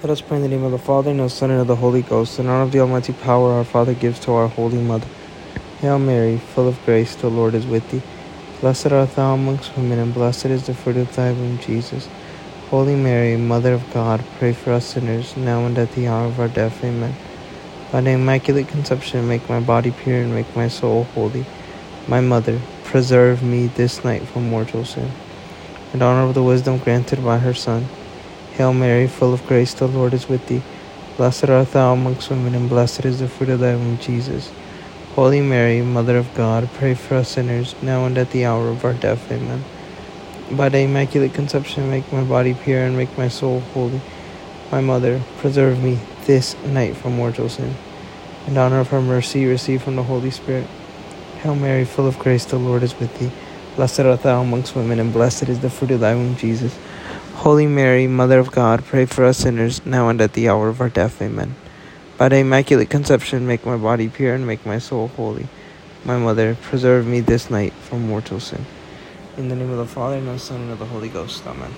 Let us pray in the name of the Father, and of the Son, and of the Holy Ghost. In honor of the Almighty power our Father gives to our Holy Mother. Hail Mary, full of grace, the Lord is with thee. Blessed art thou amongst women, and blessed is the fruit of thy womb, Jesus. Holy Mary, Mother of God, pray for us sinners, now and at the hour of our death. Amen. By the Immaculate Conception, make my body pure and make my soul holy. My Mother, preserve me this night from mortal sin. In honor of the wisdom granted by her Son, Hail Mary, full of grace, the Lord is with thee. Blessed art thou amongst women, and blessed is the fruit of thy womb, Jesus. Holy Mary, Mother of God, pray for us sinners, now and at the hour of our death. Amen. By the Immaculate Conception, make my body pure and make my soul holy. My Mother, preserve me this night from mortal sin. In honor of her mercy, receive from the Holy Spirit. Hail Mary, full of grace, the Lord is with thee. Blessed art thou amongst women, and blessed is the fruit of thy womb, Jesus. Holy Mary, Mother of God, pray for us sinners, now and at the hour of our death. Amen. By the Immaculate Conception, make my body pure and make my soul holy. My Mother, preserve me this night from mortal sin. In the name of the Father, and of the Son, and of the Holy Ghost. Amen.